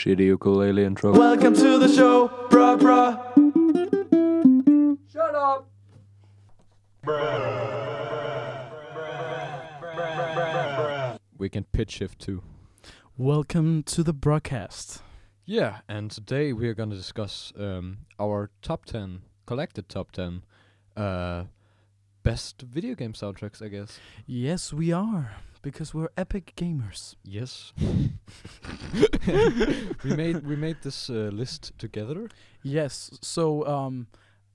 shitty ukulele intro. Welcome to the show, bruh, bruh. Shut up! We can pitch shift too. Welcome to the broadcast. Yeah, and today we are going to discuss um, our top 10, collected top 10 uh, best video game soundtracks, I guess. Yes, we are because we're epic gamers. Yes. we made we made this uh, list together. Yes. So um,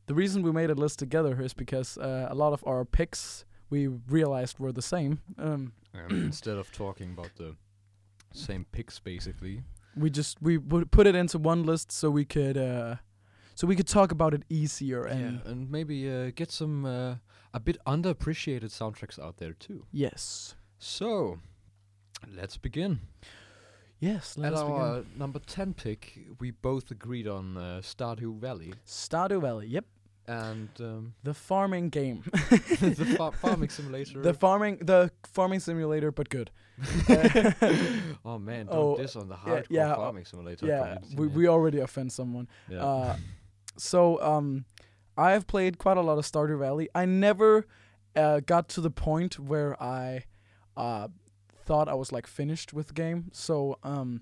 the reason we made a list together is because uh, a lot of our picks we realized were the same. Um, instead of talking about the same picks, basically. we just we put it into one list so we could uh, so we could talk about it easier and yeah, and maybe uh, get some uh, a bit underappreciated soundtracks out there too. yes, So, let's begin. yes. Let At us our begin. number 10 pick, we both agreed on uh, Stardew Valley. Stardew Valley. Yep, And um, the farming game. the fa- farming simulator. The farming, the farming simulator, but good. oh man, don't Oh, diss on the yeah, hardcore yeah, uh, farming simulator. yeah, we we already offend someone. yeah. Uh, so um, I have played quite a lot of Stardew Valley. I never uh, got to the point where I uh, thought I was like finished with the game. So um,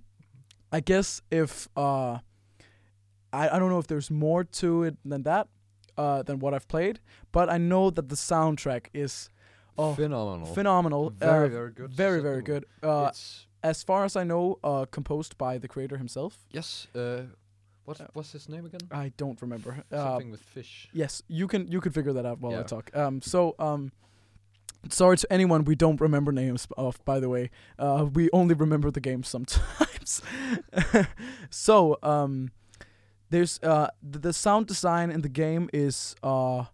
I guess if uh, I I don't know if there's more to it than that. Uh, than what I've played, but I know that the soundtrack is oh, phenomenal. phenomenal. Very, uh, very good. Very, very good. Uh, it's as far as I know, uh, composed by the creator himself. yes. Uh, what uh, what's his name again? I don't remember. Uh, Something with fish. yes, you can you can figure that out while I talk. Um, so um, sorry to anyone we don't remember names of. By the way, uh, we only remember the game sometimes. so um, there's uh the, sound design in the game is uh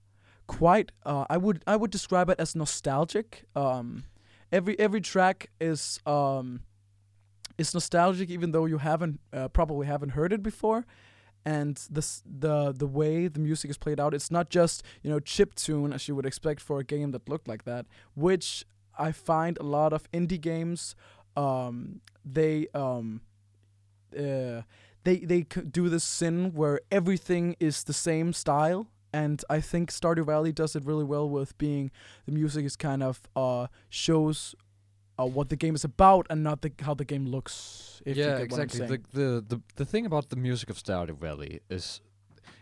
quite uh I would I would describe it as nostalgic. Um, every every track is um is nostalgic even though you haven't uh, probably haven't heard it before and the the the way the music is played out it's not just you know chip tune as you would expect for a game that looked like that which i find a lot of indie games um they um uh they they do this sin where everything is the same style and I think Stardew Valley does it really well with being the music is kind of uh shows uh, what the game is about and not the how the game looks. If you yeah, get what I'm exactly. The, the the the thing about the music of Stardew Valley is,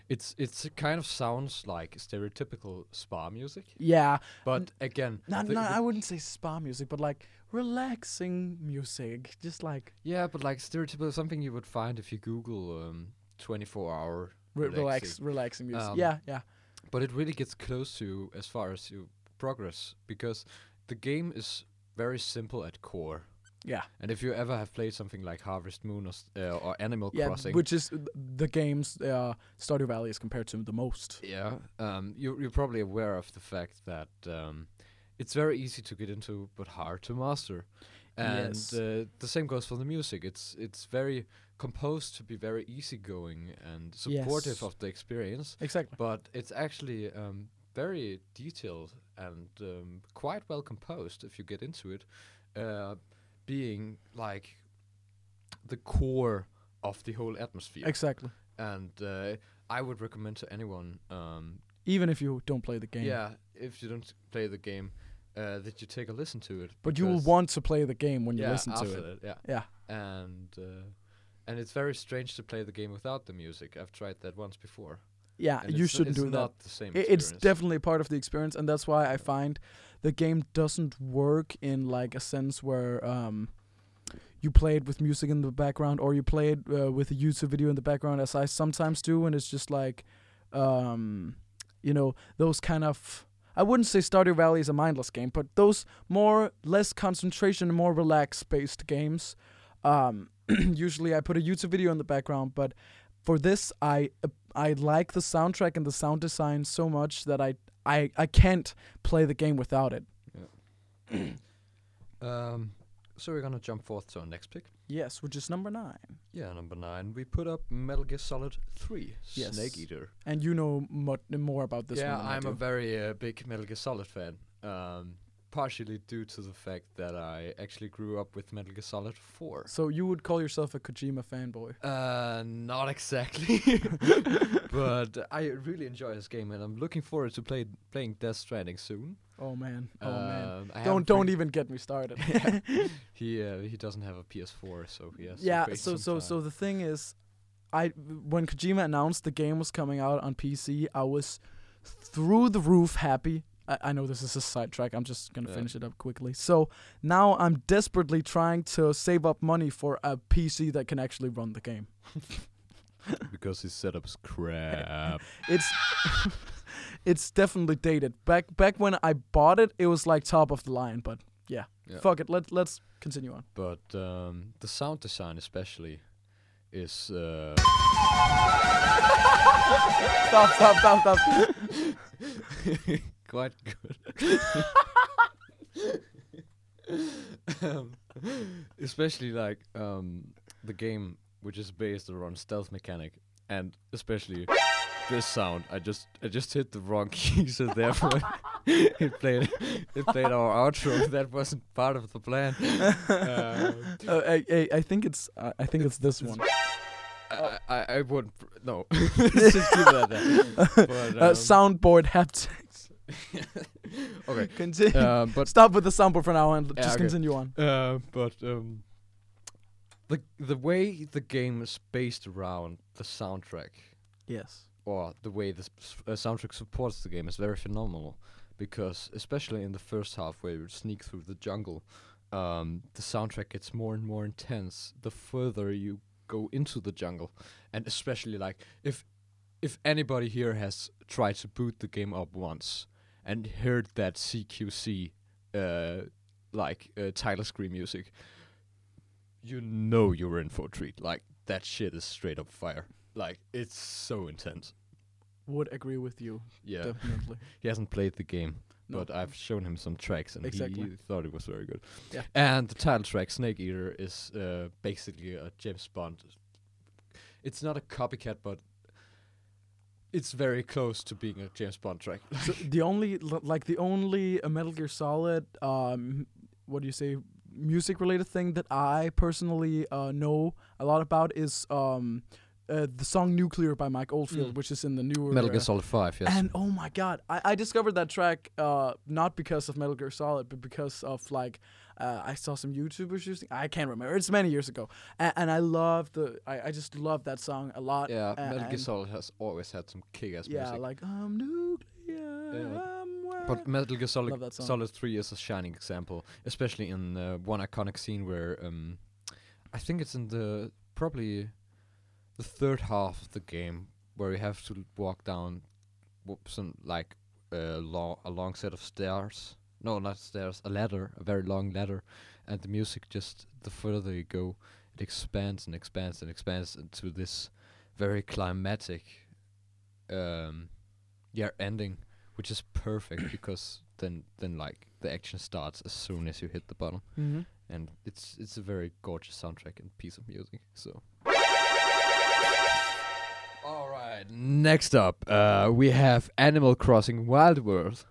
it's it's it kind of sounds like stereotypical spa music, yeah, but again, not the- not the- I wouldn't say spa music, but like relaxing music, just like yeah, but like stereotypical something you would find if you Google um 24 hour. re- relax Relaxing. relaxing music. Um, yeah, yeah, But it really gets close to as far as you progress because the game is very simple at core. yeah, And if you ever have played something like Harvest Moon or, uh, or Animal yeah. Crossing, Which is the games uh, Stardew Valley is compared to the most. Yeah, um, you, you're probably aware of the fact that um, it's very easy to get into, but hard to master. And Yes. uh, the same goes for the music. It's it's very composed to be very easygoing and supportive Yes. of the experience, Exactly. but it's actually um, very detailed and um, quite well composed if you get into it, uh, being like the core of the whole atmosphere. Exactly. and uh, I would recommend to anyone um, Even if you don't play the game. yeah, if you don't play the game, uh, that you take a listen to it. But you will want to play the game when you yeah, listen to after it. yeah. Yeah. And uh, and it's very strange to play the game without the music. I've tried that once before. Yeah, and you shouldn't do that. the same. I- it's definitely part of the experience and that's why i find the game doesn't work in like a sense where um you play it with music in the background or you play it uh, with a youtube video in the background as i sometimes do and it's just like um you know those kind of i wouldn't say stardew valley is a mindless game but those more less concentration more relaxed based games um usually i put a youtube video in the background but for this i I like the soundtrack and the sound design so much that I I, I can't play the game without it. Um, so we're gonna jump forth to our next pick. Yes, which is number nine. Yeah, number nine. We put up Metal Gear Solid Three: Yes. Snake Eater. And you know mo- more about this yeah, one. than I I'm a very uh, big Metal Gear Solid fan. Um, partially due to the fact that I actually grew up with Metal Gear Solid 4. So you would call yourself a Kojima fanboy? Uh, not exactly, but I really enjoy this game, and I'm looking forward to play playing Death Stranding soon. Oh man. Oh man. Um, I Don't don't even get me started. He uh, he doesn't have a PS4, so he has. to yeah. So so time. so the thing is, I when Kojima announced the game was coming out on PC, I was through the roof happy. I, I know this is a sidetrack. I'm just gonna Yeah. finish it up quickly. So now I'm desperately trying to save up money for a PC that can actually run the game. because his setup's crap. It's it's definitely dated. Back back when I bought it, it was like top of the line. But yeah, Yeah. fuck it. Let let's continue on. But um, the sound design, especially, is uh, Stop! Stop! Stop! Stop! Quite good. um, especially like um, the game, which is based around stealth mechanic, and especially this sound. I just I just hit the wrong key, so therefore it played it played our outro. That wasn't part of the plan. Um, Uh, I, I I think it's uh, I think it's this one. I, I, I wouldn't. pr- No, just keep that. But, uh, um, soundboard haptics. okay. Continue. Um, but Stop with the sample for now and Yeah, just okay. continue on. uh, but um, the the way the game is based around the soundtrack, Yes. or the way the s- uh, soundtrack supports the game, is very phenomenal. Because especially in the first half, where you sneak through the jungle, um, the soundtrack gets more and more intense the further you go into the jungle, and especially like if if anybody here has tried to boot the game up once and heard that CQC uh, like uh, title screen music, you know you're in for a treat. Like that shit is straight up fire. Like it's so intense. Would agree with you. Yeah, Definitely. he hasn't played the game, No. but I've shown him some tracks and Exactly. he, thought it was very good. Yeah. And the title track, Snake Eater, is uh, basically a James Bond. It's not a copycat, but it's very close to being a James Bond track. so the only like the only uh, Metal Gear Solid um what do you say music related thing that I personally uh, know a lot about is um uh, the song Nuclear by Mike Oldfield, Mm. which is in the newer Metal Gear Solid 5, yes. And oh my god, I, I discovered that track uh, not because of Metal Gear Solid, but because of like uh, I saw some YouTubers using. I can't remember. It's many years ago, and, and I love the. I, I just love that song a lot. yeah, a- Metal Gear Solid has always had some kick-ass Yeah, music. like I'm nuclear. Yeah. I'm But Metal Gear Solid, Love that song. Solid 3 is a shining example, especially in uh, one iconic scene where um, I think it's in the probably the third half of the game where you have to walk down some like uh, long a long set of stairs. No, not stairs, a ladder, a very long ladder, and the music just the further you go, it expands and expands and expands into this very climatic, um, yeah, ending which is perfect because then then like the action starts as soon as you hit the bottom. Hmm and it's it's a very gorgeous soundtrack and piece of music so. All right next up uh we have animal crossing wild world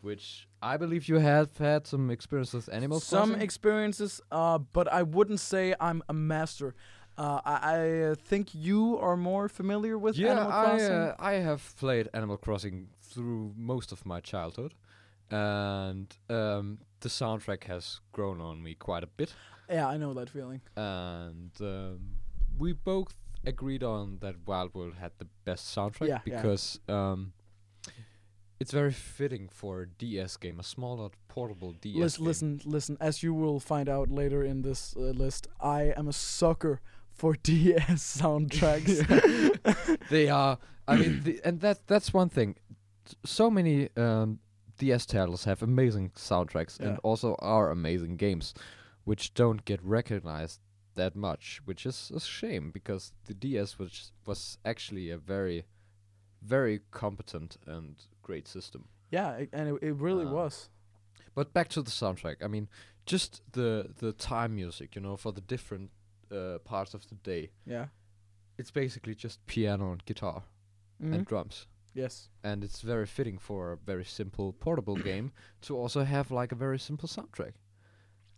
which i believe you have had some experience with animal Some crossing experiences, uh, but I wouldn't say I'm a master. Uh, I, I think you are more familiar with yeah Animal I, uh, I have played animal crossing through most of my childhood and um, the soundtrack has grown on me quite a bit yeah, I know that feeling. and um, we both agreed on that Wild World had the best soundtrack Yeah, yeah. because um, it's very fitting for a DS game, a smaller portable DS Listen, game. listen, listen. As you will find out later in this uh, list, I am a sucker for DS soundtracks. they are. I mean, the, and that that's one thing. So many um, DS titles have amazing soundtracks Yeah. and also are amazing games, which don't get recognized that much, which is a shame because the DS was was actually a very, very competent and great system. yeah, it, and it, it really Uh, was. But back to the soundtrack. I mean, just the the time music, you know, for the different uh, parts of the day. Yeah. It's basically just piano and guitar Mhm. and drums. Yes. and it's very fitting for a very simple portable game to also have like a very simple soundtrack.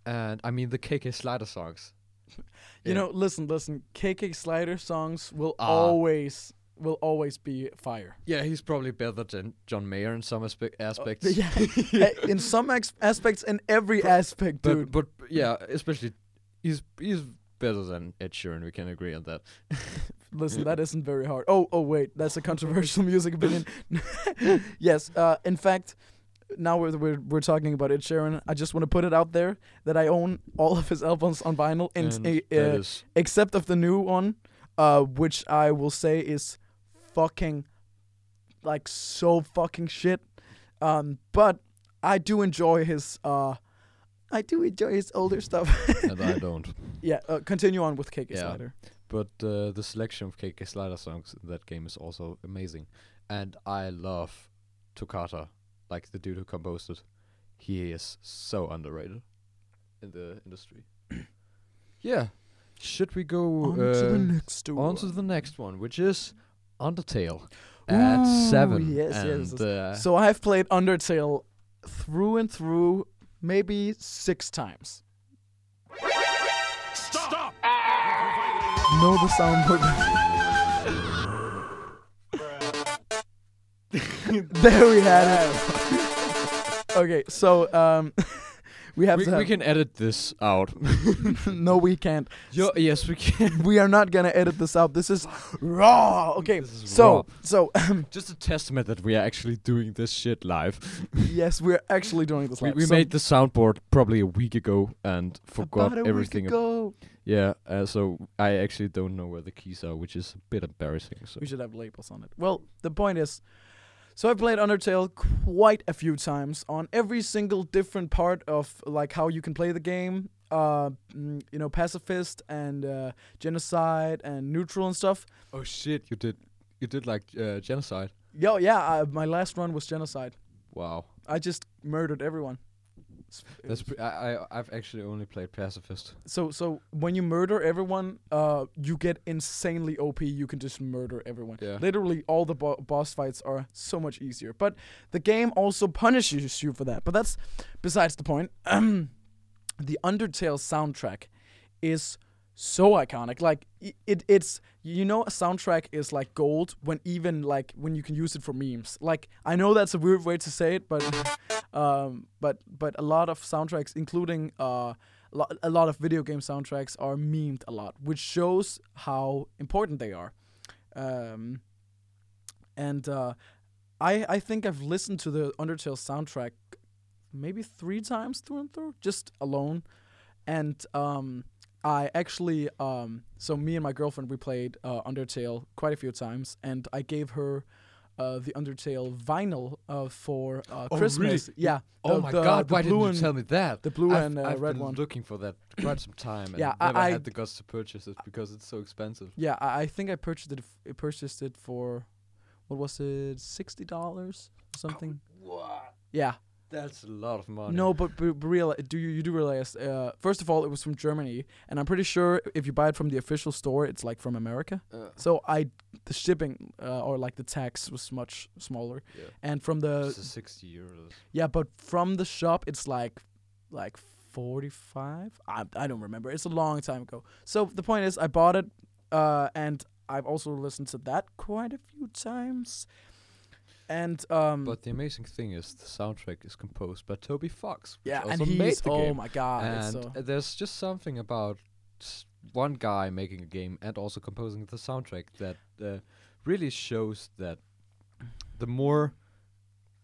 And I mean the KK Slider songs. You Yeah. know, listen, listen. KK Slider songs will Ah. always will always be fire. Yeah, he's probably better than John Mayer in some aspe- aspects. Uh, yeah, Uh, in some ex- aspects, in every aspect, but dude. but yeah, especially he's he's better than Ed Sheeran. We can agree on that. Listen, that isn't very hard. Oh, oh, wait, that's a controversial music opinion. yes, uh, in fact, now we're, we're we're talking about Ed Sheeran. I just want to put it out there that I own all of his albums on vinyl, and, And uh, uh, except of the new one, uh, which I will say is fucking like so fucking shit. Um, but I do enjoy his uh, I do enjoy his older stuff. and I don't. yeah, uh, continue on with KK Yeah. Slider. But uh, the selection of KK Slider songs in that game is also amazing, and I love Totaka, like the dude who composed it. He is so underrated in the industry. yeah. Should we go On uh, to the next one? on to the next one, which is Undertale at Ooh, seven. yes, and, yes. Uh, So I have played Undertale through and through maybe six times. Stop! Know the sound. there we had it. okay, so um, we have we, to. Have we can edit this out. no, we can't. Yo, yes, we can. We are not gonna edit this out. This is raw. Okay, This is so raw. so Just a testament that we are actually doing this shit live. yes, we're actually doing this. We, live. we So- made the soundboard probably a week ago and forgot about a week everything. ago. yeah, uh, so I actually don't know where the keys are, which is a bit embarrassing. So We should have labels on it. Well, the point is, so I played Undertale quite a few times on every single different part of like how you can play the game. Uh, mm, you know, pacifist and uh, genocide and neutral and stuff. oh shit, you did, you did like uh, genocide. Yo, yeah, uh, my last run was genocide. Wow, I just murdered everyone. That's pre- I, I I've actually only played pacifist. so so when you murder everyone, uh, you get insanely OP. You can just murder everyone. Yeah. Literally, all the bo- boss fights are so much easier. But the game also punishes you for that. But that's besides the point. the Undertale soundtrack is so iconic. Like it, it's you know a soundtrack is like gold when even like when you can use it for memes. Like I know that's a weird way to say it, but um, but but a lot of soundtracks, including uh, a lot of video game soundtracks, are memed a lot, which shows how important they are. Um, and uh, I I think I've listened to the Undertale soundtrack maybe three times through and through, just alone. And um, I actually um, so me and my girlfriend we played uh, Undertale quite a few times, and I gave her. Uh, the Undertale vinyl uh, for uh, Oh, Christmas. really? Yeah. Oh the- my the- god, the why didn't you tell me that? the blue I've, and uh, I've red been one. looking for that quite some time and Yeah, I- never I- had the guts to purchase it because it's so expensive. Yeah, I, I think I purchased it. I purchased it for what was it, sixty dollars or something? What? Yeah. That's a lot of money. No, but, but, but real, do you you do realize? Uh, first of all, it was from Germany, and I'm pretty sure if you buy it from the official store, it's like from America. Uh, So I, the shipping uh, or like the tax was much smaller, yeah. and from the 60 euros. yeah, but from the shop, it's like like 45. I I don't remember. It's a long time ago. So the point is, I bought it, uh, and I've also listened to that quite a few times. And um, But the amazing thing is the soundtrack is composed by Toby Fox. Which yeah, also and made he's oh game. my god, and so there's just something about one guy making a game and also composing the soundtrack that uh, really shows that the more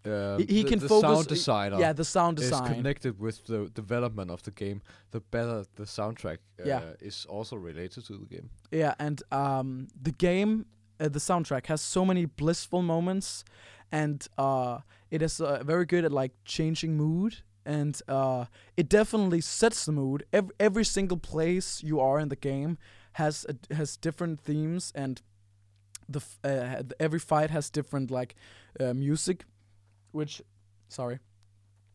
uh, He- he the, can the focus- sound designer yeah, the sound design is connected with the development of the game, the better the soundtrack uh, Yeah. is also related to the game. Yeah, and um, the game, uh, the soundtrack has so many blissful moments, and uh, it is uh, very good at like changing mood, and uh, it definitely sets the mood. Every every single place you are in the game has a, has different themes, and the f- uh, every fight has different like uh, music, which, sorry,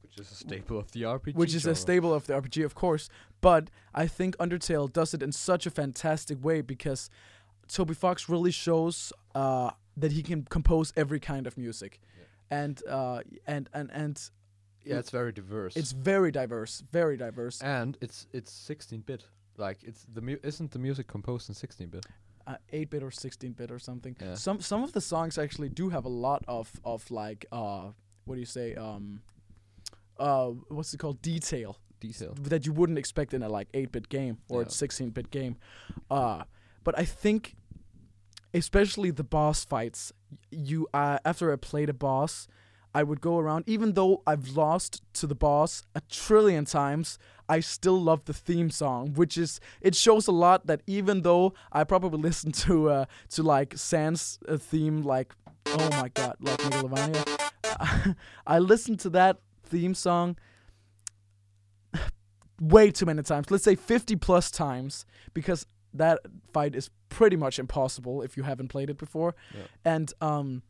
Which is a staple of the RPG. which is a staple of the RPG, of course. But I think Undertale does it in such a fantastic way because Toby Fox really shows uh, that he can compose every kind of music, and uh, and and and Yeah, it's very diverse. it's very diverse, very diverse. and it's it's 16 bit. Like it's the mu- isn't the music composed in 16 bit? uh, 8-bit or 16-bit or something. Yeah. Some some of the songs actually do have a lot of of like uh what do you say um uh what's it called detail Detail. that you wouldn't expect in a like 8-bit game or Yeah. a 16-bit game. Uh but I think especially the boss fights you uh after I played a boss I would go around even though I've lost to the boss a trillion times I still love the theme song which is it shows a lot that even though I probably listen to uh to like Sans uh, theme like oh my god like Megalovania I listened to that theme song way too many times. Let's say 50 plus times because that fight is pretty much impossible if you haven't played it before. Yeah. And um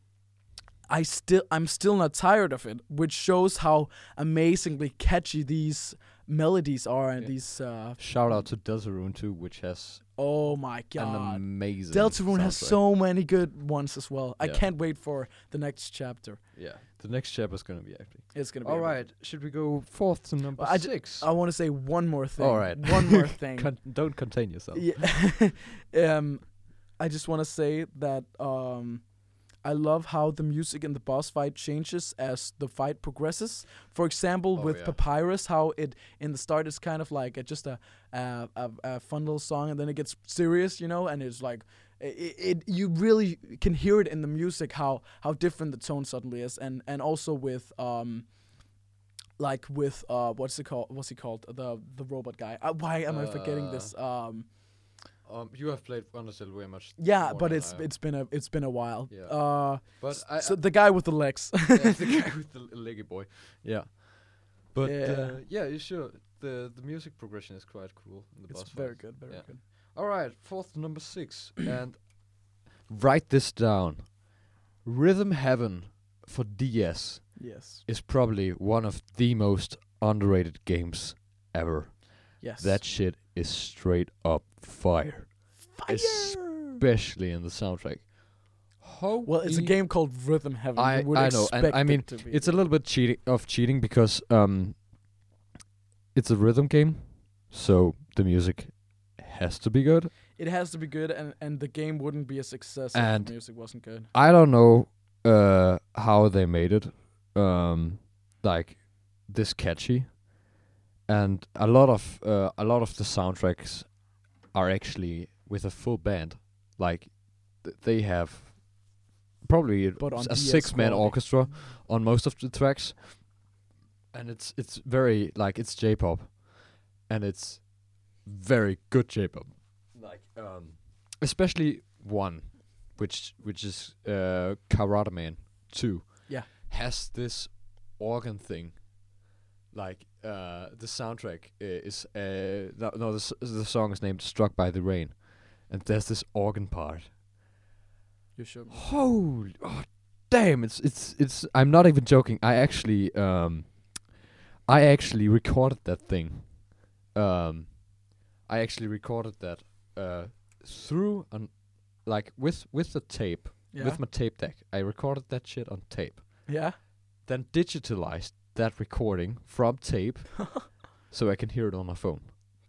I still I'm still not tired of it, which shows how amazingly catchy these melodies are and Yeah. these uh Shout out to Deltarune too, which has oh my god! an amazing. Deltarune has so many good ones as well. I can't wait for the next chapter. Yeah, the next chapter is gonna be actually. It's gonna be All amazing. should we go fourth to number Well, I ju- six? I want to say one more thing. All right. One more thing. Con- don't contain yourself. Yeah. um, I just want to say that um, I love how the music in the boss fight changes as the fight progresses. For example, Oh, with yeah. Papyrus, how it in the start is kind of like a, just a, a a a fun little song, and then it gets serious, you know, and it's like. It, it you really can hear it in the music how how different the tone suddenly is and and also with um like with uh what's it called what's he called the the robot guy uh, why am I forgetting this um Um, you have played Undertale way much. yeah but it's I it's been a it's been a while Yeah. uh But I, so the guy with the legs yeah, the guy with the leggy boy. Yeah. But Yeah. uh, yeah, you sure the the music progression is quite cool in the it's boss very fights. good very Yeah. good All right, fourth to number six, and write this down. Rhythm Heaven for DS yes is probably one of the most underrated games ever. yes That shit is straight up fire, fire especially in the soundtrack. Holy well it's a game called Rhythm Heaven I- you would I know, and I mean, be. It's a little bit cheating of cheating because um, it's a rhythm game, so the music has to be good. it has to be good and and the game wouldn't be a success if And- the music wasn't good. I don't know uh how they made it um like this catchy. And a lot of uh, a lot of the soundtracks are actually with a full band. Like th- they have probably But on a DS six man quality. orchestra on most of the tracks. And it's it's very like it's J-pop. And it's very good J-pop like um especially one which which is uh Karate Man 2 Yeah. has this organ thing like uh the soundtrack is uh no, no the, the song is named Struck by the Rain and there's this organ part. You should. Holy oh damn it's it's it's I'm not even joking. I actually um I actually recorded that thing um I actually recorded that uh through an like with with the tape yeah. with my tape deck. I recorded that shit on tape. Yeah. Then digitalized that recording from tape so I can hear it on my phone.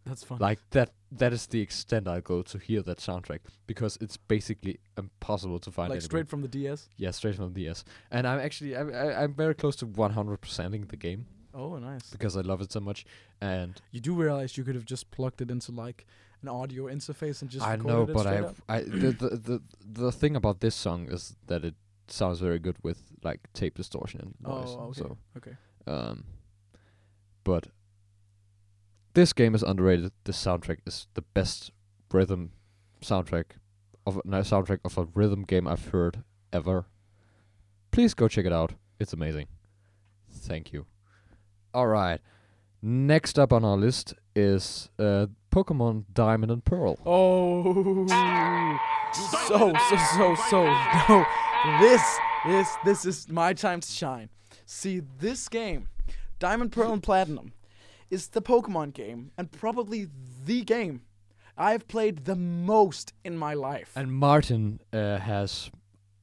That's fun like that that is the extent I go to hear that soundtrack because it's basically impossible to find like anywhere. straight from the DS Yeah, straight from the DS. And I'm actually I'm I, I'm very close to 100%ing the game oh nice because I love it so much. And You do realize you could have just plugged it into like an audio interface and just I know, it but I up? I the, the the the thing about this song is that it sounds very good with like tape distortion and noise. Oh, okay. So okay. um, but this game is underrated. The soundtrack is the best rhythm soundtrack of no soundtrack of a rhythm game I've heard ever. Please go check it out. It's amazing. Thank you. All right. Next up on our list is uh, Pokemon Diamond and Pearl. Oh, so so so so no. This this this is my time to shine. See, this game, Diamond, Pearl, and Platinum, is the Pokemon game and probably the game I've played the most in my life. And Martin uh, has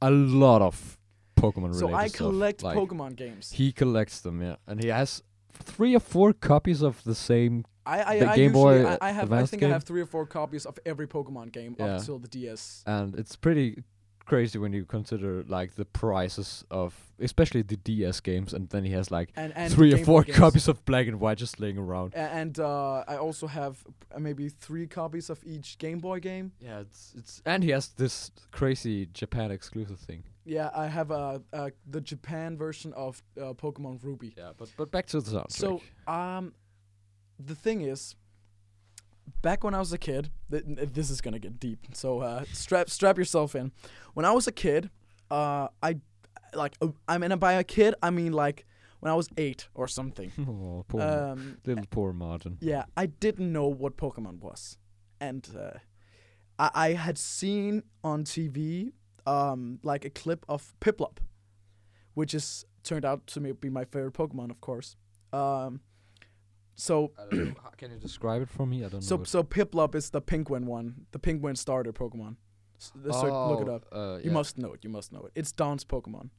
a lot of Pokemon So I stuff. collect like, Pokemon games. He collects them, yeah, and he has three or four copies of the same. I I, the I Game Boy I, I have I Advance think I have three or four copies of every Pokemon game Yeah. up till the DS. and it's pretty crazy when you consider like the prices of especially the DS games, and then he has like And and three or four copies of Black and White just laying around. A- And uh, I also have uh, maybe three copies of each Game Boy game. Yeah, it's it's and he has this crazy Japan exclusive thing. Yeah, I have uh, uh, the Japan version of uh, Pokemon Ruby. Yeah, but but back to the soundtrack. So, um, the thing is, back when I was a kid, th- this is gonna get deep. So uh, strap strap yourself in. When I was a kid, uh, I like uh, I mean by a kid I mean like when I was eight or something. oh, poor Um, little poor Martin. yeah, I didn't know what Pokemon was, and uh, I, I had seen on TV um, like a clip of Piplup, which is turned out to me be my favorite Pokemon, of course. Um, so I don't know. How- Can you describe it for me? I don't so know. it. so Piplup is the Penguin one, the Penguin starter Pokemon. S- the cer- look it Oh, up. Uh, You yeah. must know it. You must know it. It's Dawn's Pokemon.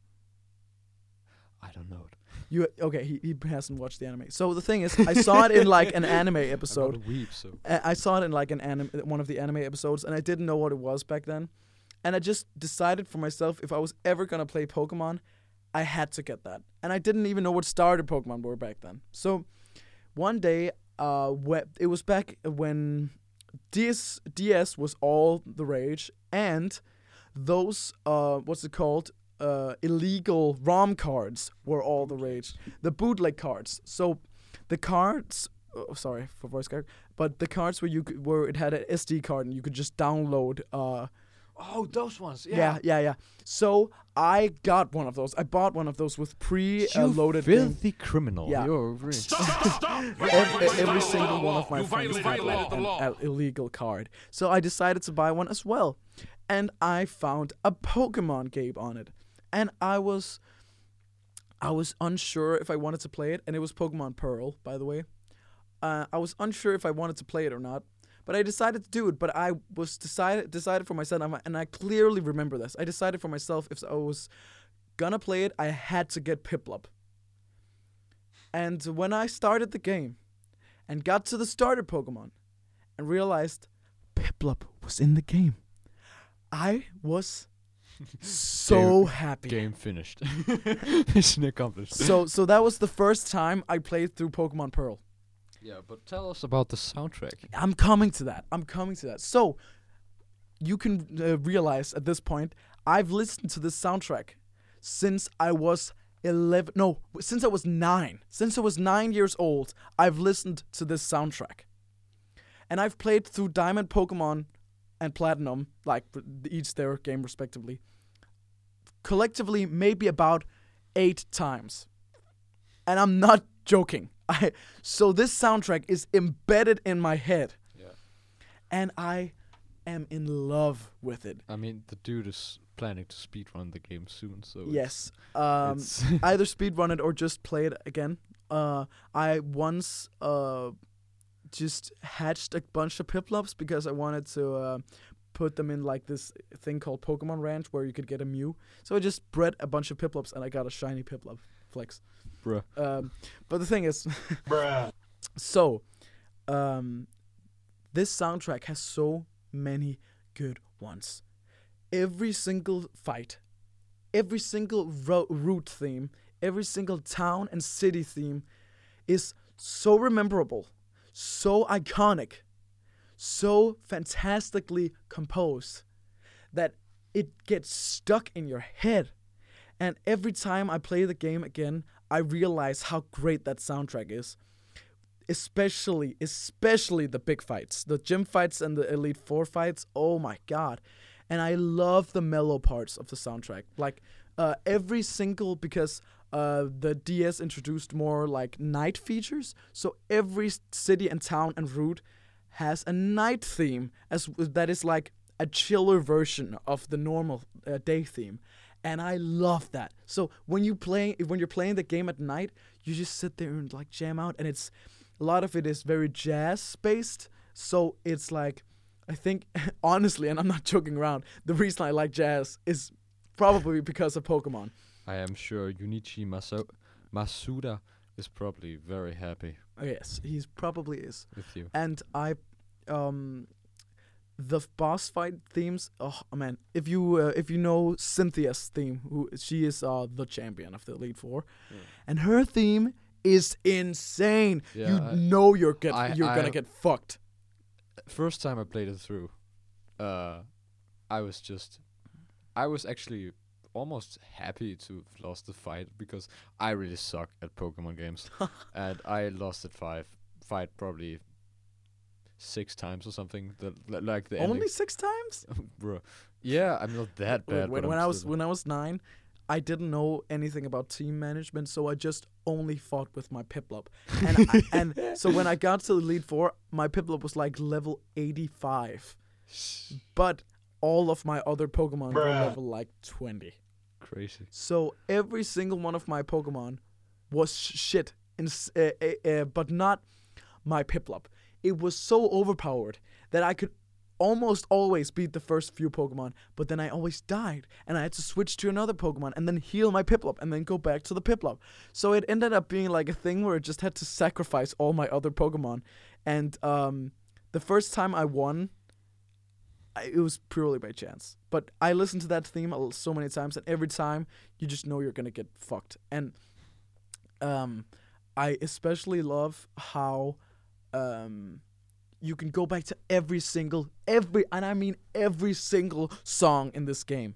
I don't know it. You okay? He he hasn't watched the anime. So the thing is, I saw it in like an anime I'm episode. not weep, so. I I saw it in like an anime, one of the anime episodes, and I didn't know what it was back then. And I just decided for myself if I was ever gonna play Pokemon, I had to get that. And I didn't even know what starter Pokemon were back then. So one day, uh, it was back when DS DS was all the rage, and those uh, what's it called? Uh, illegal ROM cards were all the rage. The bootleg cards. So the cards. Oh, sorry for voice crack but the cards where you could, where it had an SD card and you could just download. Uh, Oh, those ones. yeah. yeah, yeah, So I got one of those. I bought one of those with pre-loaded. you thing. filthy criminal. Yeah. You're really Every, every single one of my You friends had violated like an illegal card. So I decided to buy one as well, and I found a Pokemon game on it, and I was, I was unsure if I wanted to play it, and it was Pokemon Pearl, by the way. Uh, I was unsure if I wanted to play it or not, but I decided to do it. But I was decided decided for myself, and I- and I clearly remember this. I decided for myself if I was gonna play it, I had to get Piplup. And when I started the game and got to the starter Pokemon and realized Piplup was in the game, I was so happy. game finished. Mission accomplished. So so that was the first time I played through Pokemon Pearl. Yeah, but tell us about the soundtrack. I'm coming to that. I'm coming to that. So you can uh, realize at this point I've listened to this soundtrack since I was 11 no, since I was 9. Since I was 9 years old, I've listened to this soundtrack. And I've played through Diamond, Pokemon, and Platinum, like each their game respectively. Collectively maybe about 8 times. And I'm not joking. I so this soundtrack is embedded in my head Yeah. and I am in love with it. I mean, the dude is planning to speedrun the game soon, so it's- Yes. Um it's either speedrun it or just play it again. Uh I once uh just hatched a bunch of Piplups because I wanted to uh put them in like this thing called Pokemon Ranch where you could get a Mew. So I just bred a bunch of Piplups and I got a shiny Piplup. Flex. Bruh. Um but the thing is Bruh. So, um, this soundtrack has so many good ones. Every single fight, every single ro- route theme, every single town and city theme is so rememberable, so iconic, so fantastically composed that it gets stuck in your head. And every time I play the game again, I realize how great that soundtrack is especially especially the big fights the gym fights and the elite four fights. Oh my god. And i love the mellow parts of the soundtrack. Like uh, every single because uh, the ds introduced more like night features. So every city and town and route has a night theme as that is like a chiller version of the normal uh, day theme and I love that. So when you play when you're playing the game at night, you just sit there and like jam out and it's a lot of it is very jazz based. So it's like I think honestly and I'm not joking around, the reason I like jazz is probably because of Pokemon. I am sure Junichi Maso- Masuda is probably very happy Oh, yes, he's probably is. with you. And I, um, the boss fight themes. Oh man, if you uh, if you know Cynthia's theme, who she is uh the champion of the Elite Four, Yeah. and her theme is insane. Yeah, you I- know you're get I- you're I- gonna get fucked. First time I played it through, uh, I was just, I was actually almost happy to have lost the fight because I really suck at Pokemon games, and I lost that five fight probably six times or something. The like the Only ending. six times. bro. Yeah, I'm not that bad. when, but when I'm was when I was nine, I didn't know anything about team management, so I just only fought with my Piplup. And I, and so when I got to the lead four, my Piplup was like level eighty five, but all of my other Pokemon were level like twenty. crazy. So every single one of my Pokemon was sh- shit, in, uh, uh, uh, but not my Piplup. It was so overpowered that I could almost always beat the first few Pokemon, but then I always died, and I had to switch to another Pokemon and then heal my Piplup and then go back to the Piplup. So it ended up being like a thing where I just had to sacrifice all my other Pokemon. And um, the first time I won, I, it was purely by chance. But I listened to that theme so many times, and every time you just know you're gonna get fucked. And um, I especially love how um, you can go back to every single every, and I mean every single song in this game,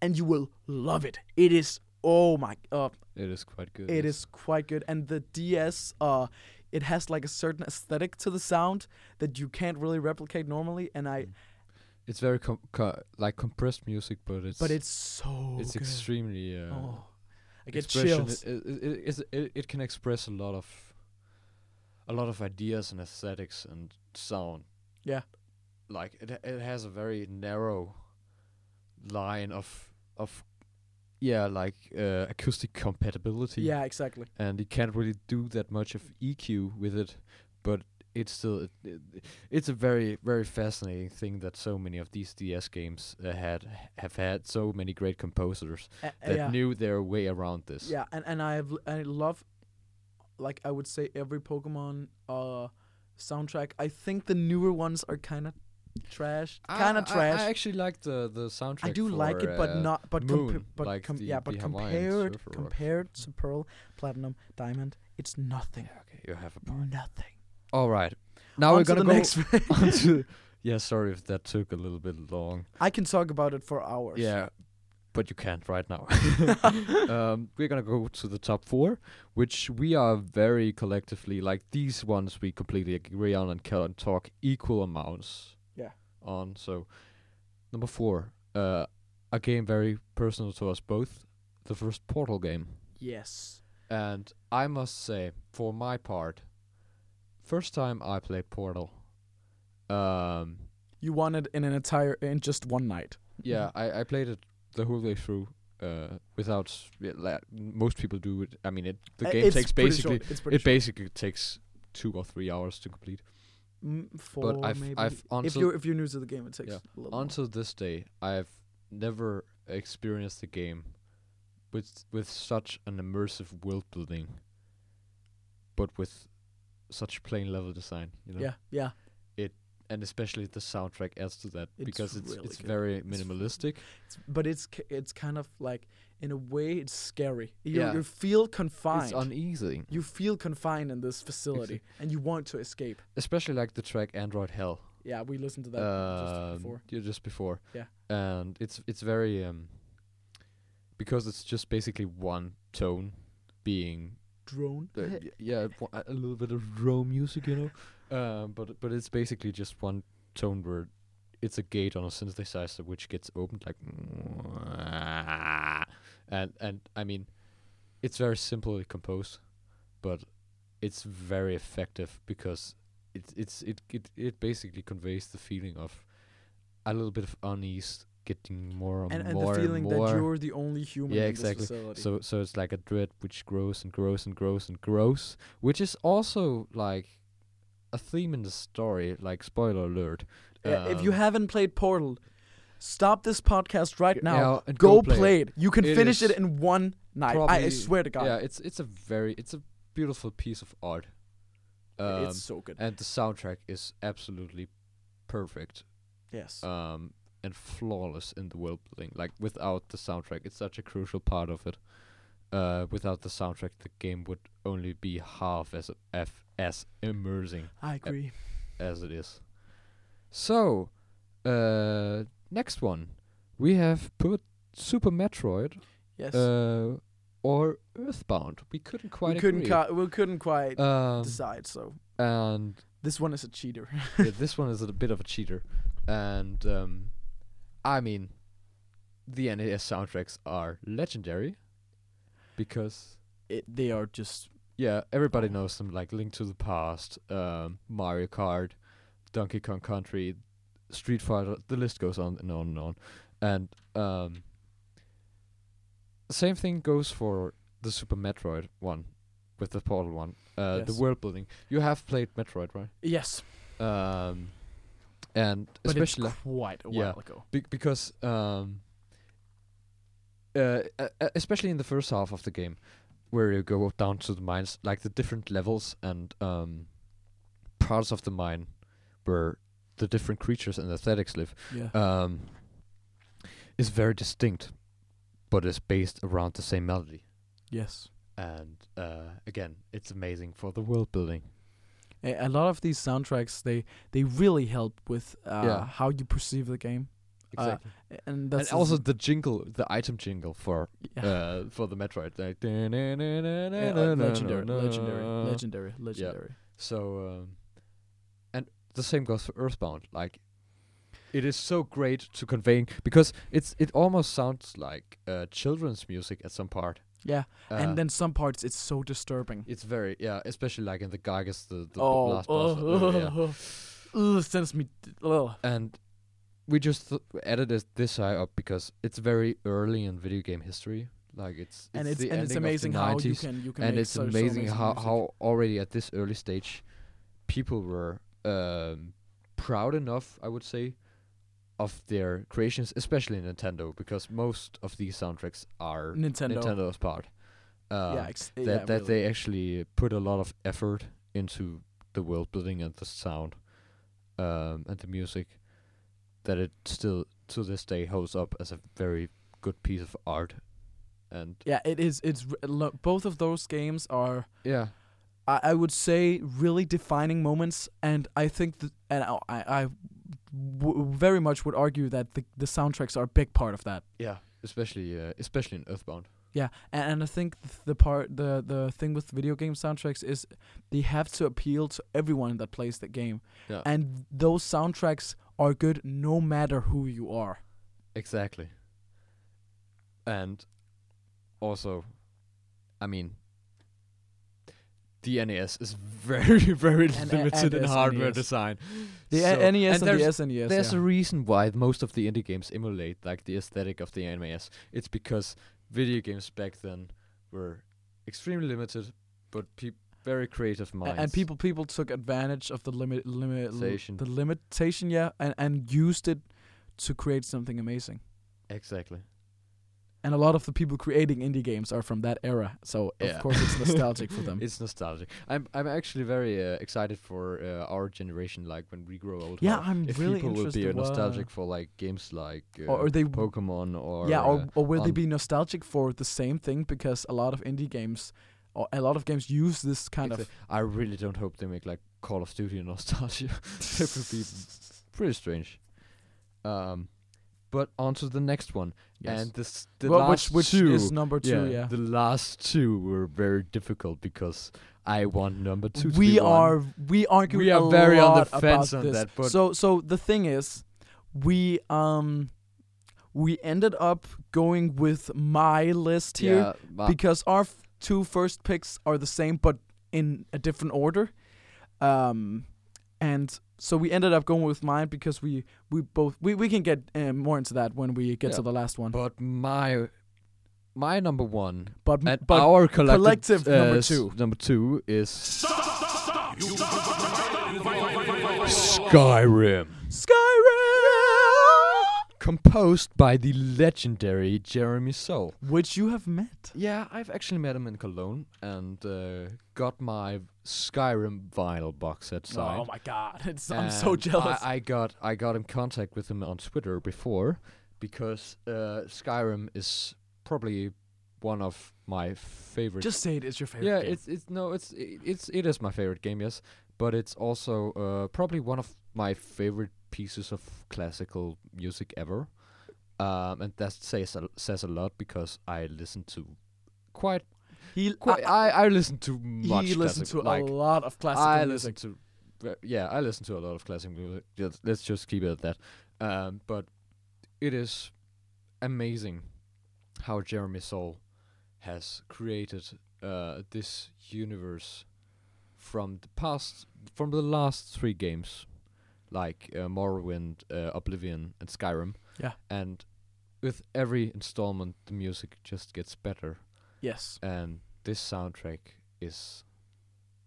and you will love it. It is oh my uh, It is quite good. It is quite good, and the DS, uh, it has like a certain aesthetic to the sound that you can't really replicate normally. And I, It's very com- co- like compressed music, but it's but it's so it's good. extremely uh, oh, I get chills. It, it, it, it, it can express a lot of a lot of ideas and aesthetics and sound. Yeah. Like it it has a very narrow line of of yeah, like uh, acoustic compatibility. yeah, exactly. And you can't really do that much of EQ with it, but it's still it, it, it's a very very fascinating thing that so many of these DS games uh, had have had so many great composers uh, that yeah. knew their way around this. Yeah, and and I have, I love, like I would say every Pokemon uh soundtrack. I think the newer ones are kind of trash, kind of I- I- I, actually like the the soundtrack. I do like it, but uh, not. But Moon, compa- but like com- the- yeah, but compared compared to Pearl, Platinum, Diamond, it's nothing. Yeah, okay, you have a point. Nothing. All right, now On we're to gonna the go next. on to. Yeah, sorry if that took a little bit long. I can talk about it for hours. Yeah, but you can't right now. um, we're gonna go to the top four, which we are very collectively like these ones we completely agree on and can talk equal amounts. Yeah. On so, number four, uh, a game very personal to us both, the first Portal game, Yes. and I must say, for my part, first time I played Portal, um, You won it in an entire in just one night. yeah, I, I played it the whole way through uh, without yeah, la- most people do it. I mean, it the Uh, game takes basically short. It's pretty it basically takes two or three hours to complete. Mm, four I've- maybe. I've if you're if you're new to the game, it takes Yeah. a little. more. Until this day, I've never experienced the game with with such an immersive world building, but with such plain level design. You know, Yeah, yeah. And especially the soundtrack adds to that It's because it's really it's good. very minimalistic. It's, but it's it's kind of like in a way it's scary. You Yeah. you feel confined. It's uneasy, you feel confined in this facility, and you want to escape. especially like the track Android Hell. Yeah, we listened to that just um, before. yeah, just before. Yeah. And it's it's very um because it's just basically one tone being Drone. uh, yeah a little bit of drone music, you know. Um, but but it's basically just one tone where it's a gate on a synthesizer which gets opened like and and I mean it's very simply composed, but it's very effective because it's it's it it it basically conveys the feeling of a little bit of unease getting more and, and, and more the feeling and more. that you're the only human Yeah, in exactly. So so it's like a dread which grows and grows and grows and grows, which is also like a theme in the story. Like spoiler alert. Yeah, if you um, haven't played Portal, stop this podcast right now. yeah, and go, go play play it. You can It finish it in one night. I, I swear to God. Yeah, it's it's a very it's a beautiful piece of art. Um, it's so good. and the soundtrack is absolutely perfect. yes. um, and flawless in the world building. Like without the soundtrack, it's such a crucial part of it. Uh, without the soundtrack, the game would only be half as f- as immersing I agree. as it is. So, uh, next one, we have put Super Metroid yes. uh, or Earthbound. We couldn't quite we couldn't. Cu- we couldn't quite um, decide. So and this one is a cheater. yeah, this one is a bit of a cheater, and um, I mean, the NES soundtracks are legendary because it, they are just yeah, everybody knows them like Link to the Past, um, Mario Kart, Donkey Kong Country, Street Fighter. The list goes on and on and on, and um, same thing goes for the Super Metroid one with the Portal one. Uh, The world building. You have played Metroid, right? yes, um, and but especially quite a yeah. while ago. be- because um, uh, especially in the first half of the game, where you go down to the mines, like the different levels and um, parts of the mine where the different creatures and the aesthetics live, Yeah. um, is very distinct, but is based around the same melody. yes. And uh, again, it's amazing for the world building. A, a lot of these soundtracks they they really help with uh, Yeah. how you perceive the game. Uh, And that's and also the jingle, the item jingle for yeah. uh, for the Metroid. Like, Yeah, uh, legendary, legendary, legendary, legendary. So, um, and the same goes for Earthbound. Like, it is so great to convey because it's it almost sounds like uh, children's music at some part. Yeah, Uh, and then some parts it's so disturbing. it's very yeah, especially like in the Giygas, the, the oh, last boss. uh, yeah. oh, Ugh, sends me. Ugh. And we just th- added this, this high up because it's very early in video game history. Like it's, and it's the and it's of the amazing how you can you can and it's so, so amazing, amazing how music. how already at this early stage people were um, proud enough i would say of their creations especially nintendo because most of these soundtracks are Nintendo. nintendo's part uh, yeah, ex- that, yeah, that really. they actually put a lot of effort into the world building and the sound um, and the music that it still to this day holds up as a very good piece of art and Yeah, it is. It's both of those games are, yeah I, I would say, really defining moments, and I think that, and I, I I w- very much would argue that the the soundtracks are a big part of that. Yeah, especially uh, especially in Earthbound. Yeah, and, and I think the part the the thing with video game soundtracks is they have to appeal to everyone that plays the game, Yeah, and those soundtracks are good no matter who you are. exactly. And also, I mean, the NES is very very And- limited and in hardware SNES. design. The So- A- NES and, there's, the SNES. there's yeah. a reason why most of the indie games emulate like the aesthetic of the NES. It's because video games back then were extremely limited, but peop very creative minds. and people people took advantage of the limit limit Limitation. the limitation yeah and and used it to create something amazing exactly. and a lot of the people creating indie games are from that era so Yeah. of course it's nostalgic for them It's nostalgic. I'm I'm actually very uh, excited for uh, our generation, like when we grow old. yeah i'm if really people will be uh, nostalgic for like games like uh, or, or they Pokemon or yeah or, uh, or will they be nostalgic for the same thing because a lot of indie games or a lot of games use this kind of I really don't hope they make like Call of Duty nostalgia. that would be pretty strange. Um, but on to the next one, yes. and this the well, last which which two. is number two yeah, The last two were very difficult because I want number two. to we be one. are we argue We a are very on the fence on this. that, but- so so the thing is we um we ended up going with my list here Yeah, because our two first picks are the same but in a different order um and so we ended up going with mine because we we both we, we can get um, more into that when we get Yeah. to the last one But my my number one but and but our collective, collective number uh, s- two. Number two is Skyrim. Skyrim composed by the legendary Jeremy Soule. Which you have met. Yeah, I've actually met him in Cologne and uh, got my Skyrim vinyl box set signed. Oh my god, it's, I'm so jealous. I, I got I got in contact with him on Twitter before because uh, Skyrim is probably one of my favorite. Just say it is your favorite. yeah, game. it's it's no, it's i- it's it is my favorite game, yes, but it's also uh, probably one of my favorite pieces of classical music ever. Um, and that says a, says a lot because I listen to quite he. quite I, I, I listen to much he listened to like a lot of classical I music. listen to, yeah, I listen to a lot of classic music. Just, let's just keep it at that. Um, but it is amazing how Jeremy Soule has created uh, this universe from the past, from the last three games, like uh, Morrowind, uh, Oblivion, and Skyrim. Yeah. And with every installment, the music just gets better, yes. and this soundtrack is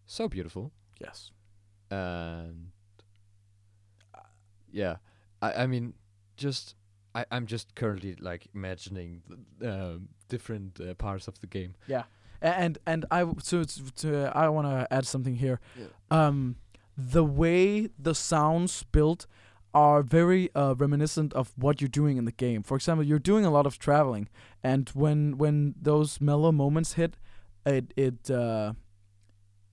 so beautiful Yes. and uh, yeah i i mean just i i'm just currently like imagining th- um, different uh, parts of the game Yeah. And and I w- so it's, to I want to add something here. Yeah. Um, the way the sounds built are very uh, reminiscent of what you're doing in the game. For example, you're doing a lot of traveling, and when when those mellow moments hit, it it uh,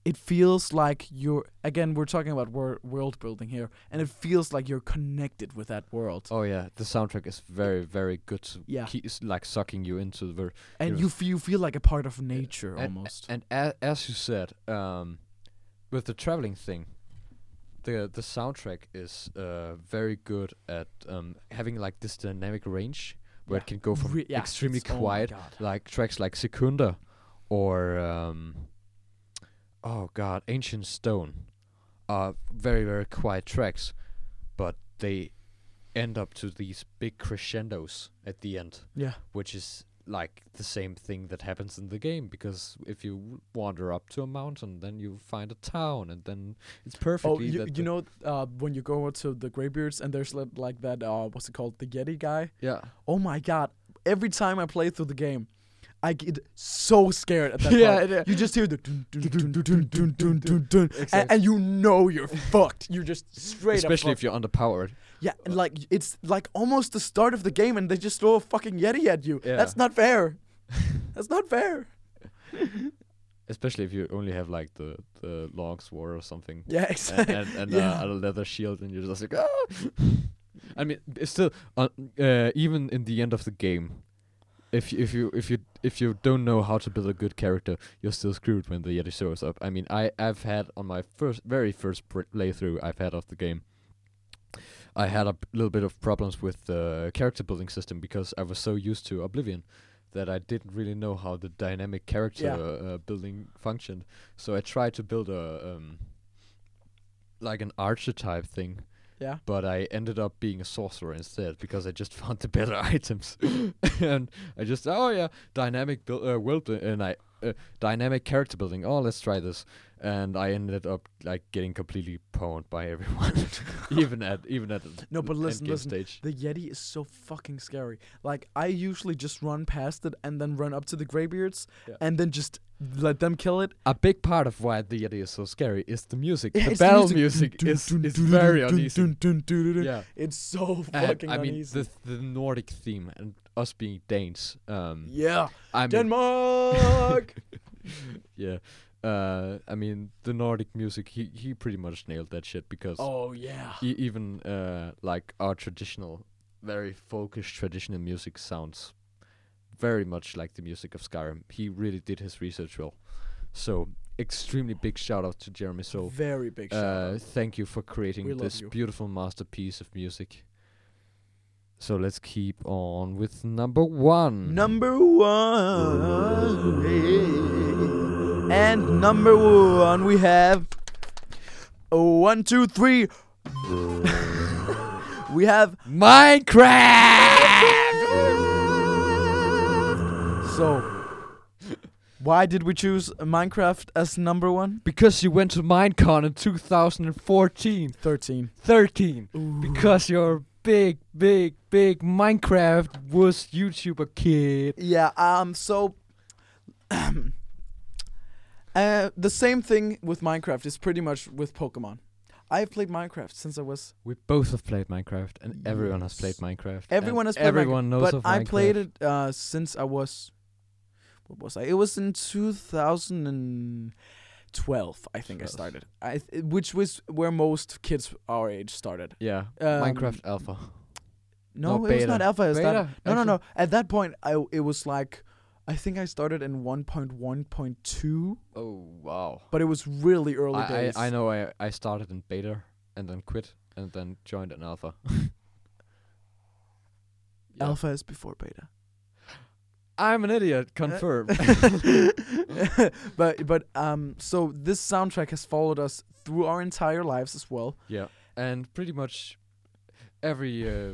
it feels like you're again we're talking about wor- world building here, and it feels like you're connected with that world. oh yeah the soundtrack is very very good to Yeah. keep s- like sucking you into the ver- and you're- you feel like a part of nature and, almost. and a- as you said um with the traveling thing the the soundtrack is uh very good at um having like this dynamic range where it can go from Re- yeah, extremely oh quiet like tracks like Secunda or um oh god Ancient Stone are very very quiet tracks but they end up to these big crescendos at the end Yeah. which is like the same thing that happens in the game because if you wander up to a mountain then you find a town and then it's Oh, you, you know uh, when you go to the Greybeards and there's like that uh, what's it called the Yeti guy. yeah Oh my god! Every time I play through the game, I get so scared at that Yeah, part. it- You just hear the dun dun dun dun dun dun dun dun, and, and you know you're fucked. You're just straight up especially if you're underpowered yeah, and like it's like almost the start of the game, and they just throw a fucking Yeti at you. Yeah. That's not fair. That's not fair. especially if you only have like the the long sword or something Yeah, and exactly. and, and Yeah. uh, a leather shield and you're just like ah! I mean it's still uh, uh, even in the end of the game if you, if you if you if you don't know how to build a good character you're still screwed when the Yeti shows up I mean I I've had on my first very first playthrough I've had of the game I had a little bit of problems with the character building system because I was so used to Oblivion that I didn't really know how the dynamic character Yeah. uh, building functioned. So I tried to build a um, like an archetype thing, yeah. but I ended up being a sorcerer instead because I just found the better items, and I just oh yeah, dynamic build uh, world and I uh, dynamic character building. Oh, let's try this, and I ended up like getting completely pwned by everyone, even at even at the No, but listen, listen. stage. The Yeti is so fucking scary. Like I usually just run past it and then run up to the Greybeards Yeah. and then just let them kill it. A big part of why the Yeti is so scary is the music. Yeah, the battle music. music, Dun, is, is very uneasy. Yeah. It's so And, fucking I mean uneasy. the the Nordic theme and us being Danes. Um, yeah, I mean, Denmark. yeah. Uh, I mean the Nordic music. He he pretty much nailed that shit because oh yeah. e- even uh like our traditional, very folkish traditional music sounds very much like the music of Skyrim. He really did his research well. So extremely big shout out to Jeremy So Very big shout Uh, out. thank you for creating We this beautiful masterpiece of music. So let's keep on with number one. Number one. And number one we have One, two, three. we have Minecraft. so. Why did we choose Minecraft as number one? because you went to Minecon in 2014, 13. 13. Because you're big, big, big Minecraft was YouTuber kid. Yeah. Um. So. uh, the same thing with Minecraft is pretty much with Pokemon. I've played Minecraft since I was. We both have played Minecraft, and everyone has played Minecraft. Everyone has played Everyone knows but of I Minecraft. played it uh, since I was. What was I? It was in 2012. I think I started. I th- which was where most kids our age started. Yeah, Um, Minecraft Alpha. No, No, it was beta. not alpha. It was Beta, not- no, no, no. At that point, I it was like, I think I started in 1.1.2, Oh wow! but it was really early I, days. I I know I I started in beta and then quit and then joined an alpha. Yeah. Alpha is before beta. I'm an idiot. Confirm. but but um, so this soundtrack has followed us through our entire lives as well. yeah, and pretty much every uh,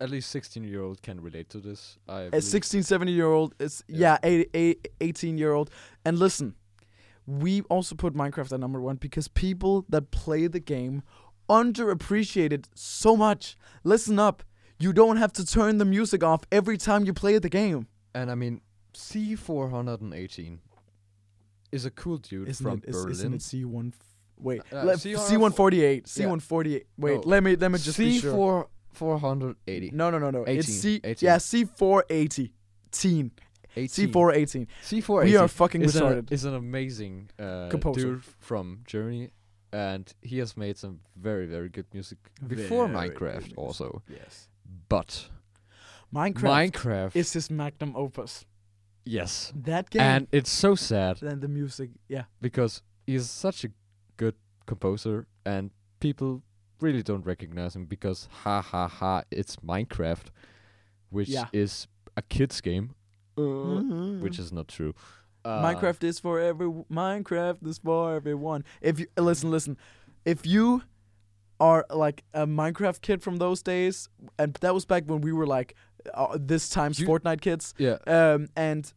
at least 16 year old can relate to this. I A believe. 16, 17 year old is Yeah. yeah, eight, eight, 18 year old. And listen, we also put Minecraft at number one because people that play the game underappreciate it so much. Listen up. You don't have to turn the music off every time you play the game. And I mean, C418 is a cool dude Isn't from it, Berlin. isn't it C1? f- Wait, Uh, let- C148. C148. Wait, No. let me let me just be sure. C4 480. No, no, no, no. It's C. 18. Yeah, C480. Teen. 18. C418. C418 We are fucking is, an, retarded. is an amazing uh, Composer. dude from Germany, and he has made some very very good music before Very Minecraft music. also. Yes. But Minecraft, Minecraft, is his magnum opus. yes, That game and it's so sad and the music. Yeah. because he's such a good composer, and people really don't recognize him because ha ha ha, it's Minecraft, which Yeah. is a kids game, uh, which Mhm. is not true. Uh, Minecraft is for every Minecraft is for everyone. If you listen, listen, if you are like a Minecraft kid from those days, and that was back when we were like uh, this time's You- Fortnite kids, Yeah, um, and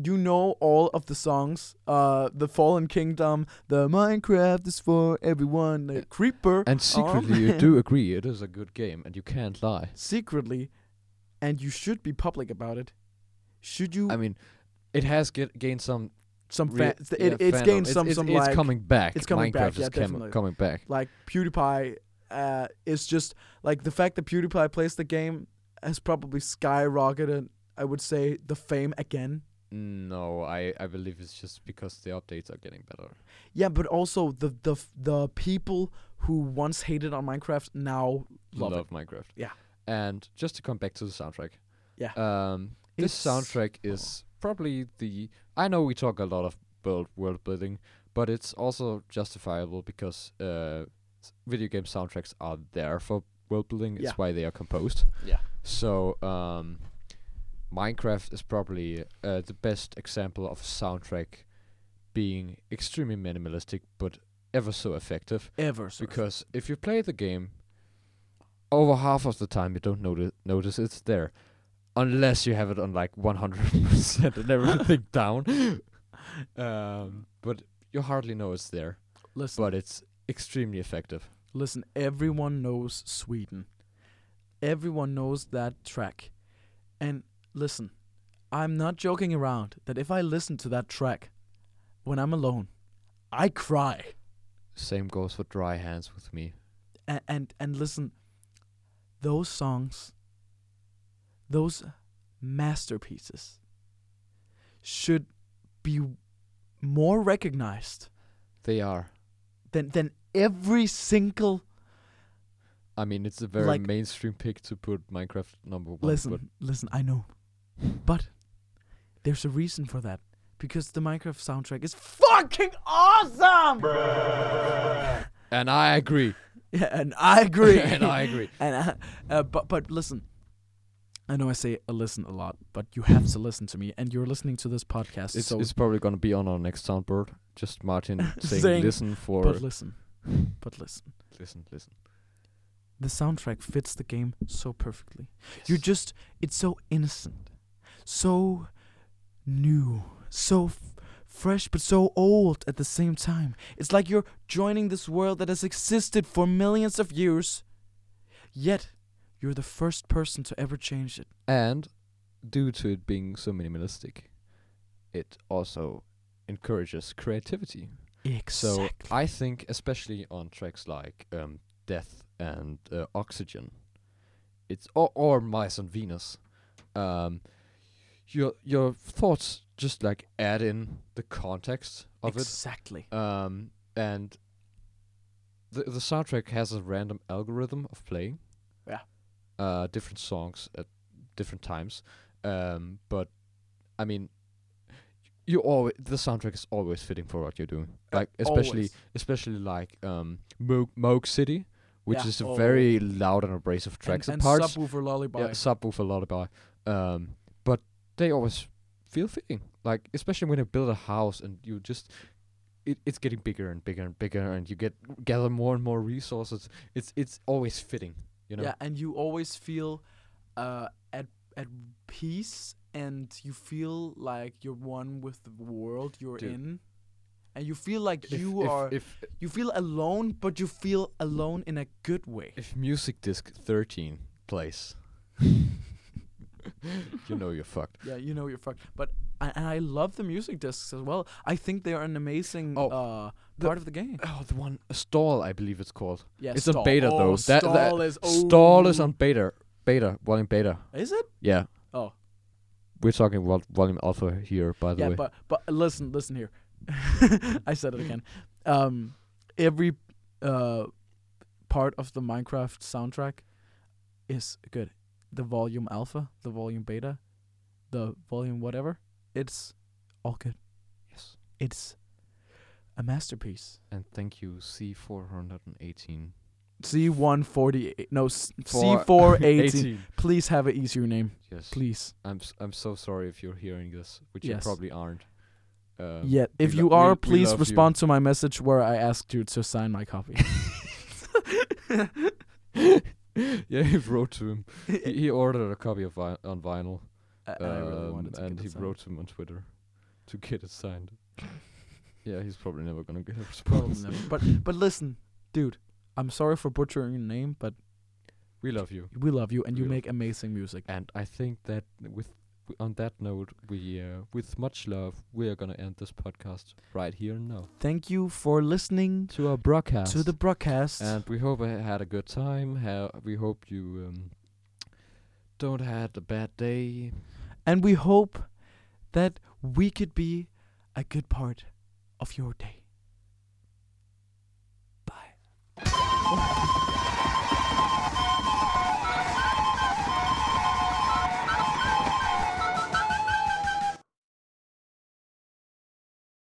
you know all of the songs, uh, the Fallen Kingdom, the Minecraft is for everyone, the Yeah. Creeper, and oh secretly you do agree it is a good game, and you can't lie. secretly, and you should be public about it. Should you? I mean, it has get, gained some. some fan, yeah, it, it's fandom. gained some it's, some it's like coming back. it's coming Minecraft back, yeah, is cam- definitely. coming back. like PewDiePie uh, is just like the fact that PewDiePie plays the game has probably skyrocketed. I would say the fame again. No, I I believe it's just because the updates are getting better. Yeah, but also the the the people who once hated on Minecraft now love, Love. Minecraft. Yeah. And just to come back to the soundtrack. Yeah. Um, this It's- soundtrack is probably the. I know we talk a lot of world world building, but it's also justifiable because uh, video game soundtracks are there for world building. It's Yeah. why they are composed. Yeah. So um, Minecraft is probably uh, the best example of a soundtrack being extremely minimalistic but ever so effective. Ever so Because if you play the game, over half of the time you don't noti- notice it's there, unless you have it on like 100% and everything down. Um, but you hardly know it's there. listen, But it's extremely effective. Listen. Everyone knows Sweden. Everyone knows that track, and listen, I'm not joking around. That if I listen to that track when I'm alone, I cry. Same goes for Dry Hands with me. and and, and listen those songs those masterpieces should be more recognized They are. than than every single I mean, it's a very Like- mainstream pick to put Minecraft number one. listen listen i know but there's a reason for that because the minecraft soundtrack is fucking awesome and I agree. yeah and i agree and I agree. And uh, uh, but but listen, I know I say uh, listen a lot, but you have to listen to me, and you're listening to this podcast. It's, so, it's probably gonna be on our next soundboard. Just Martin saying, Saying, "Listen for but listen, but listen. listen, listen." The soundtrack fits the game so perfectly. You're just, it's so innocent, so new, so f- fresh, but so old at the same time. It's like you're joining this world that has existed for millions of years, yet you're the first person to ever change it. And due to it being so minimalistic, it also encourages creativity. Exactly. So I think, especially on tracks like um, Death and uh, Oxygen, it's or, or Mice on Venus, um, your your thoughts just like add in the context of exactly. it, um, and the the soundtrack has a random algorithm of playing, Yeah. uh, different songs at different times, um, but I mean. You always the soundtrack is always fitting for what you're doing. Like especially Always. especially like um Moog, Moog City, which Yeah. is a Oh. very loud and abrasive tracks and, and, and parts. subwoofer lullaby. yeah, subwoofer lullaby. Um, but they always feel fitting. Like especially when you build a house and you just it, it's getting bigger and bigger and bigger and you get gather more and more resources. It's it's always fitting, you know. Yeah, and you always feel uh, at at peace, and you feel like you're one with the world you're Dude. in, and you feel like If- you if, are if you feel alone, but you feel alone in a good way. if music disc 13 plays you know you're fucked. Yeah, you know you're fucked. But I, and I love the music discs as well. I think they are an amazing Oh, uh, part of the game. Oh, the one stal, I believe it's called. Yeah, it's Stal. on beta oh, though. That, that Stal is stal is oh. on beta. Beta, well in beta. Is it? Yeah. Oh. We're talking vol- volume alpha here, by the yeah, way. but but listen, listen here. I said it again. Um, every uh part of the Minecraft soundtrack is good. The volume alpha, the volume beta, the volume whatever. It's all good. yes. It's a masterpiece. And thank you, C418. C one forty eight. No, C four eighteen. Please have an easier name, Yes. please. I'm s- I'm so sorry if you're hearing this, which Yes. you probably aren't. Um, yeah, if we you lo- we- are, we please love you. respond to my message where I asked you to sign my copy. yeah, he wrote to him. He, he ordered a copy of vi- on vinyl, I- I really um, wanted to and get he it signed. wrote to him on Twitter to get it signed. yeah, he's probably never gonna get a Probably response. never. But but listen, dude, I'm sorry for butchering your name, but We love you. we love you and you We love make amazing music. And I think that with on that note, we uh, with much love, we are gonna end this podcast right here and now Thank you for listening to our broadcast. to the broadcast. and we hope I had a good time. Ha- we hope you um, don't had a bad day. and we hope that we could be a good part of your day. pouco.